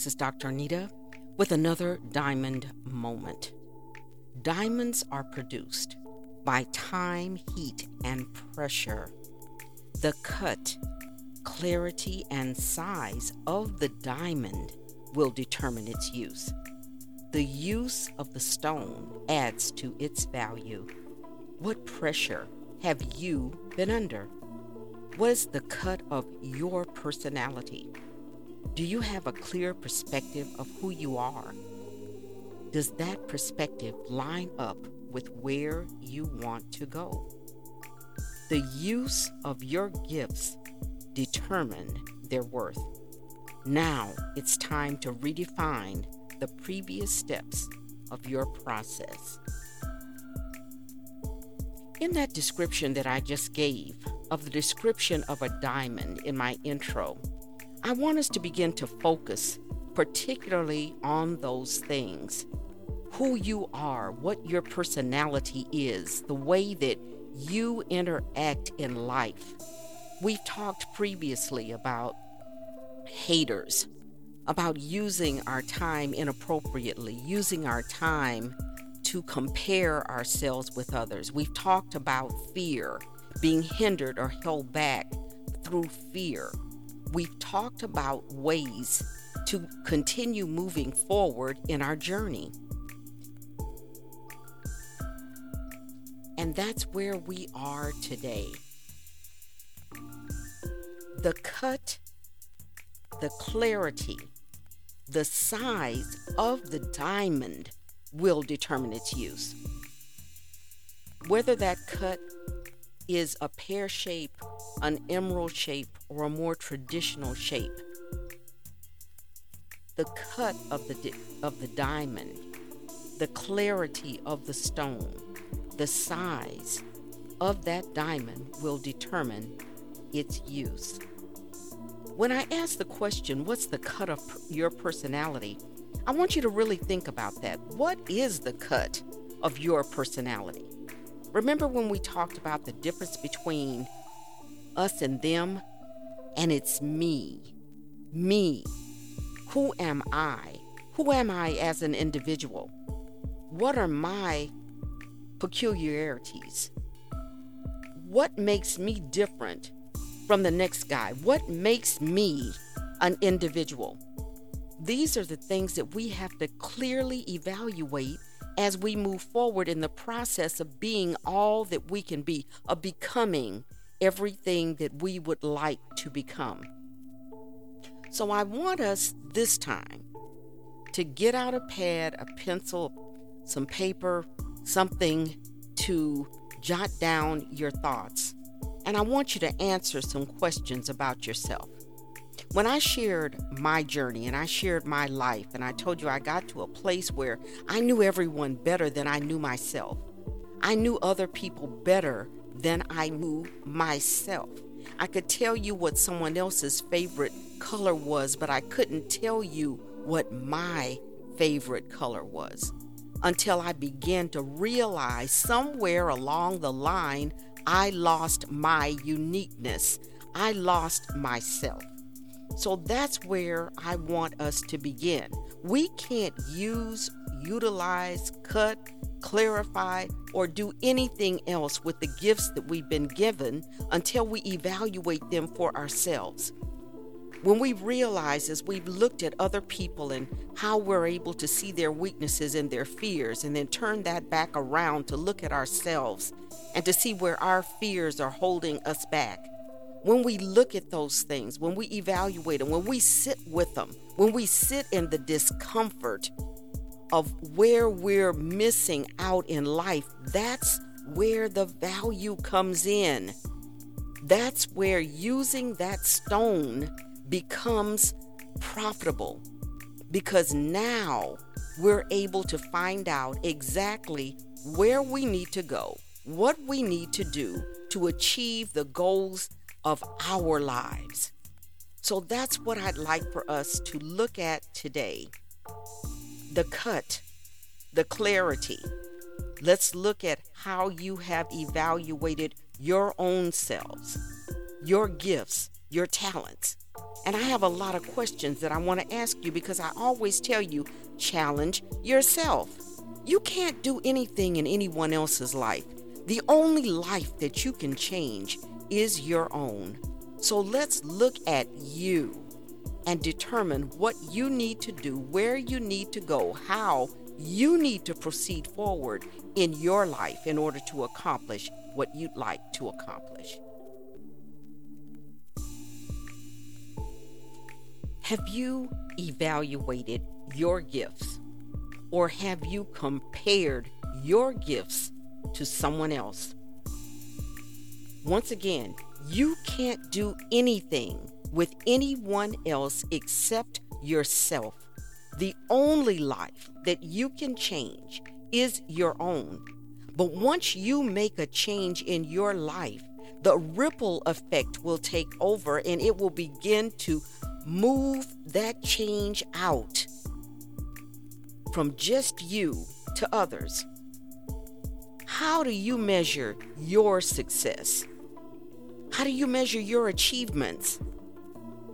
this is Dr. Anita with another diamond moment. Diamonds are produced by time, heat, and pressure. The cut, clarity, and size of the diamond will determine its use. The use of the stone adds to its value. What pressure have you been under? What is the cut of your personality? Do you have a clear perspective of who you are? Does that perspective line up with where you want to go? The use of your gifts determine their worth. Now it's time to redefine the previous steps of your process. In that description that I just gave of the description of a diamond in my intro, I want us to begin to focus particularly on those things who you are, what your personality is, the way that you interact in life. We've talked previously about haters, about using our time inappropriately, using our time to compare ourselves with others. We've talked about fear, being hindered or held back through fear. We've talked about ways to continue moving forward in our journey. And that's where we are today. The cut, the clarity, the size of the diamond will determine its use. Whether that cut is a pear shape, an emerald shape, or a more traditional shape, the cut of the, of the diamond, the clarity of the stone, the size of that diamond will determine its use. When I ask the question, what's the cut of your personality? I want you to really think about that. What is the cut of your personality? Remember when we talked about the difference between us and them? And it's me. Me. Who am I? Who am I as an individual? What are my peculiarities? What makes me different from the next guy? What makes me an individual? These are the things that we have to clearly evaluate as we move forward in the process of being all that we can be, of becoming everything that we would like to become. So I want us this time to get out a pad, a pencil, some paper, something to jot down your thoughts. And I want you to answer some questions about yourself. When I shared my journey and I shared my life, and I told you I got to a place where I knew everyone better than I knew myself, I knew other people better than I knew myself. I could tell you what someone else's favorite color was, but I couldn't tell you what my favorite color was until I began to realize somewhere along the line I lost my uniqueness. I lost myself. So that's where I want us to begin. We can't use, utilize, cut, clarify, or do anything else with the gifts that we've been given until we evaluate them for ourselves. When we realize as we've looked at other people and how we're able to see their weaknesses and their fears, and then turn that back around to look at ourselves and to see where our fears are holding us back when we look at those things, when we evaluate them, when we sit with them, when we sit in the discomfort of where we're missing out in life, that's where the value comes in. That's where using that stone becomes profitable because now we're able to find out exactly where we need to go, what we need to do to achieve the goals of our lives. So that's what I'd like for us to look at today the cut, the clarity. Let's look at how you have evaluated your own selves, your gifts, your talents, And I have a lot of questions that I want to ask you because I always tell you challenge yourself. You can't do anything in anyone else's life. The only life that you can change is your own. So let's look at you and determine what you need to do, where you need to go, how you need to proceed forward in your life in order to accomplish what you'd like to accomplish. Have you evaluated your gifts or have you compared your gifts to someone else? Once again, you can't do anything with anyone else except yourself. The only life that you can change is your own. But once you make a change in your life, the ripple effect will take over and it will begin to move that change out from just you to others. How do you measure your success? How do you measure your achievements?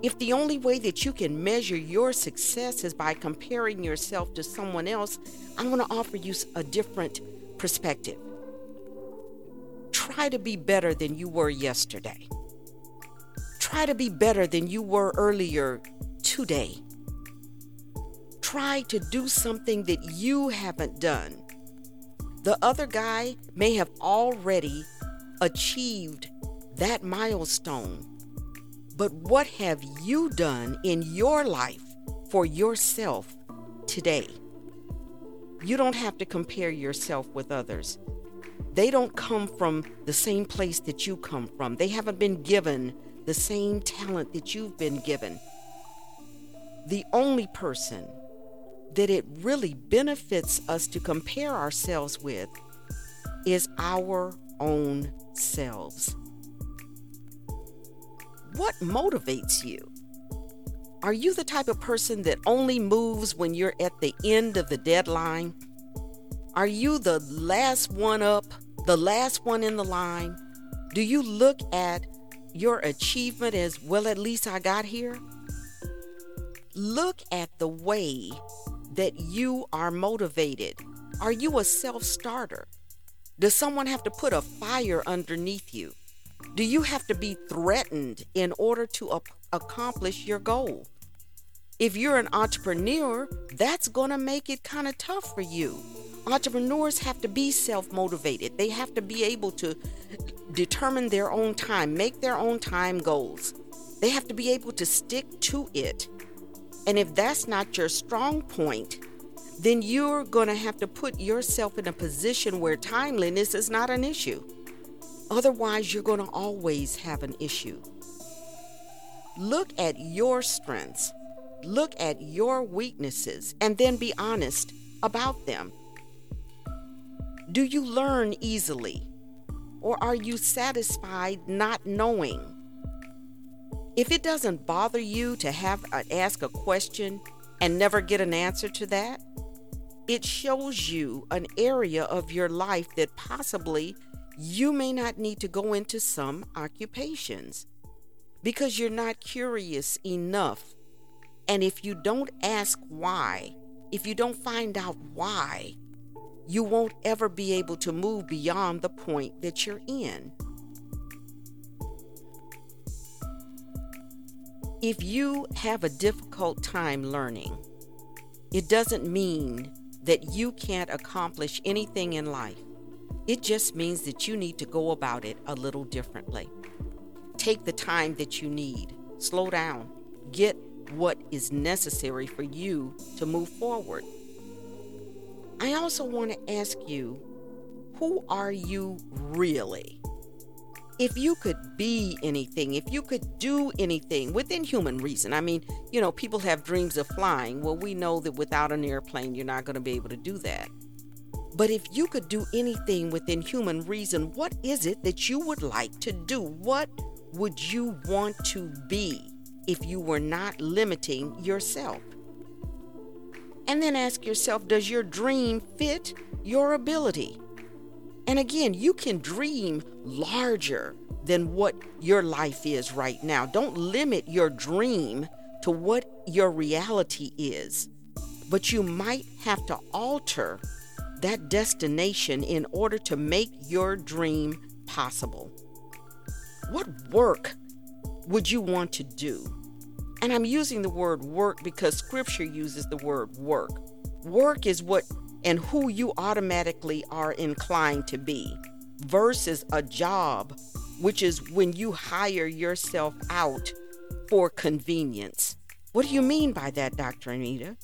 If the only way that you can measure your success is by comparing yourself to someone else, I'm going to offer you a different perspective. Try to be better than you were yesterday. Try to be better than you were earlier today. Try to do something that you haven't done. The other guy may have already achieved that milestone but what have you done in your life for yourself today? You don't have to compare yourself with others. They don't come from the same place that you come from. They haven't been given the same talent that you've been given. The only person that it really benefits us to compare ourselves with is our own selves. What motivates you? Are you the type of person that only moves when you're at the end of the deadline? Are you the last one up, the last one in the line? Do you look at your achievement as, well, at least I got here? Look at the way that you are motivated. Are you a self starter? Does someone have to put a fire underneath you? Do you have to be threatened in order to accomplish your goal? If you're an entrepreneur, that's going to make it kind of tough for you. Entrepreneurs have to be self motivated, they have to be able to determine their own time, make their own time goals. They have to be able to stick to it. And if that's not your strong point, then you're going to have to put yourself in a position where timeliness is not an issue. Otherwise, you're going to always have an issue. Look at your strengths, look at your weaknesses, and then be honest about them. Do you learn easily? Or are you satisfied not knowing? If it doesn't bother you to have uh, ask a question and never get an answer to that, it shows you an area of your life that possibly you may not need to go into some occupations because you're not curious enough. And if you don't ask why, if you don't find out why, you won't ever be able to move beyond the point that you're in. If you have a difficult time learning, it doesn't mean that you can't accomplish anything in life. It just means that you need to go about it a little differently. Take the time that you need, slow down, get what is necessary for you to move forward. I also want to ask you who are you really? If you could be anything, if you could do anything within human reason, I mean, you know, people have dreams of flying. Well, we know that without an airplane, you're not going to be able to do that. But if you could do anything within human reason, what is it that you would like to do? What would you want to be if you were not limiting yourself? And then ask yourself Does your dream fit your ability? And again, you can dream larger than what your life is right now. Don't limit your dream to what your reality is. But you might have to alter that destination in order to make your dream possible. What work would you want to do? And I'm using the word work because scripture uses the word work. Work is what and who you automatically are inclined to be versus a job, which is when you hire yourself out for convenience. What do you mean by that, Dr. Anita?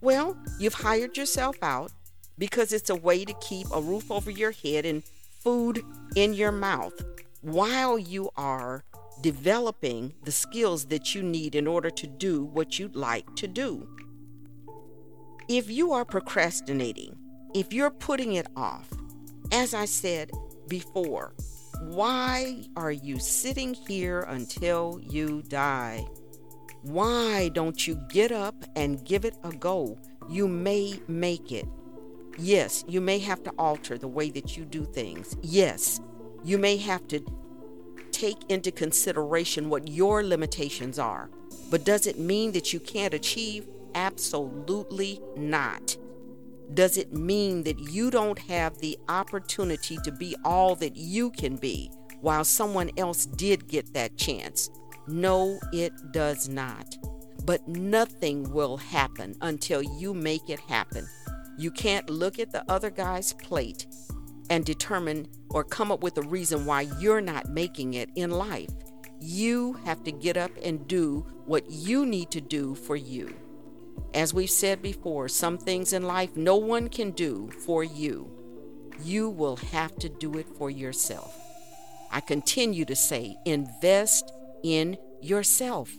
Well, you've hired yourself out because it's a way to keep a roof over your head and food in your mouth while you are developing the skills that you need in order to do what you'd like to do. If you are procrastinating, if you're putting it off, as I said before, why are you sitting here until you die? Why don't you get up and give it a go? You may make it. Yes, you may have to alter the way that you do things. Yes, you may have to take into consideration what your limitations are. But does it mean that you can't achieve? Absolutely not. Does it mean that you don't have the opportunity to be all that you can be while someone else did get that chance? No, it does not. But nothing will happen until you make it happen. You can't look at the other guy's plate and determine or come up with a reason why you're not making it in life. You have to get up and do what you need to do for you. As we've said before, some things in life no one can do for you. You will have to do it for yourself. I continue to say invest in yourself.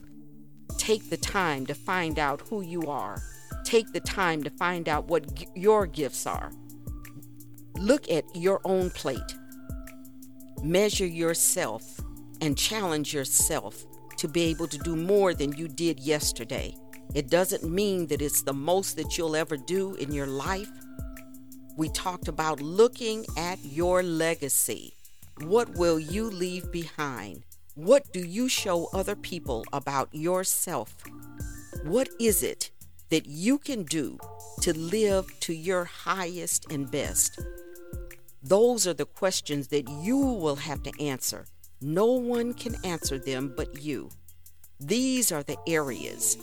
Take the time to find out who you are. Take the time to find out what g- your gifts are. Look at your own plate. Measure yourself and challenge yourself to be able to do more than you did yesterday. It doesn't mean that it's the most that you'll ever do in your life. We talked about looking at your legacy. What will you leave behind? What do you show other people about yourself? What is it that you can do to live to your highest and best? Those are the questions that you will have to answer. No one can answer them but you. These are the areas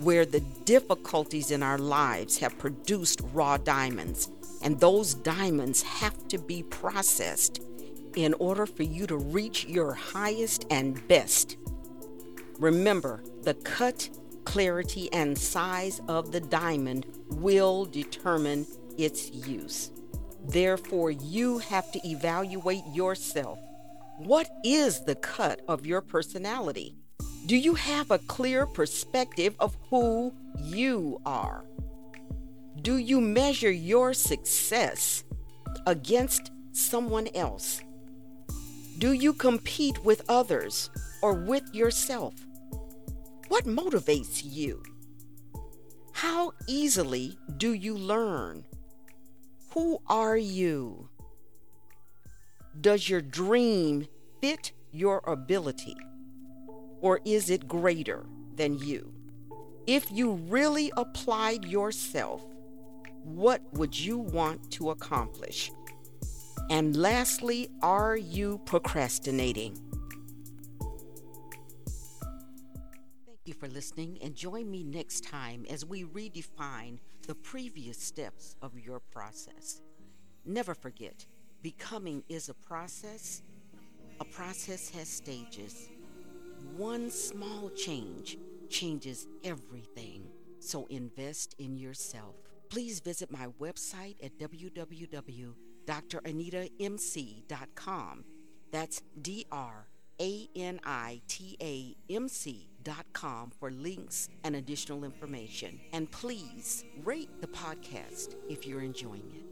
where the difficulties in our lives have produced raw diamonds, and those diamonds have to be processed in order for you to reach your highest and best. Remember, the cut, clarity, and size of the diamond will determine its use. Therefore, you have to evaluate yourself. What is the cut of your personality? Do you have a clear perspective of who you are? Do you measure your success against someone else? Do you compete with others or with yourself? What motivates you? How easily do you learn? Who are you? Does your dream fit your ability? Or is it greater than you? If you really applied yourself, what would you want to accomplish? And lastly, are you procrastinating? For listening and join me next time as we redefine the previous steps of your process. Never forget, becoming is a process. A process has stages. One small change changes everything. So invest in yourself. Please visit my website at www.dranitaMC.com. That's D R A N I T A M C.com for links and additional information. And please rate the podcast if you're enjoying it.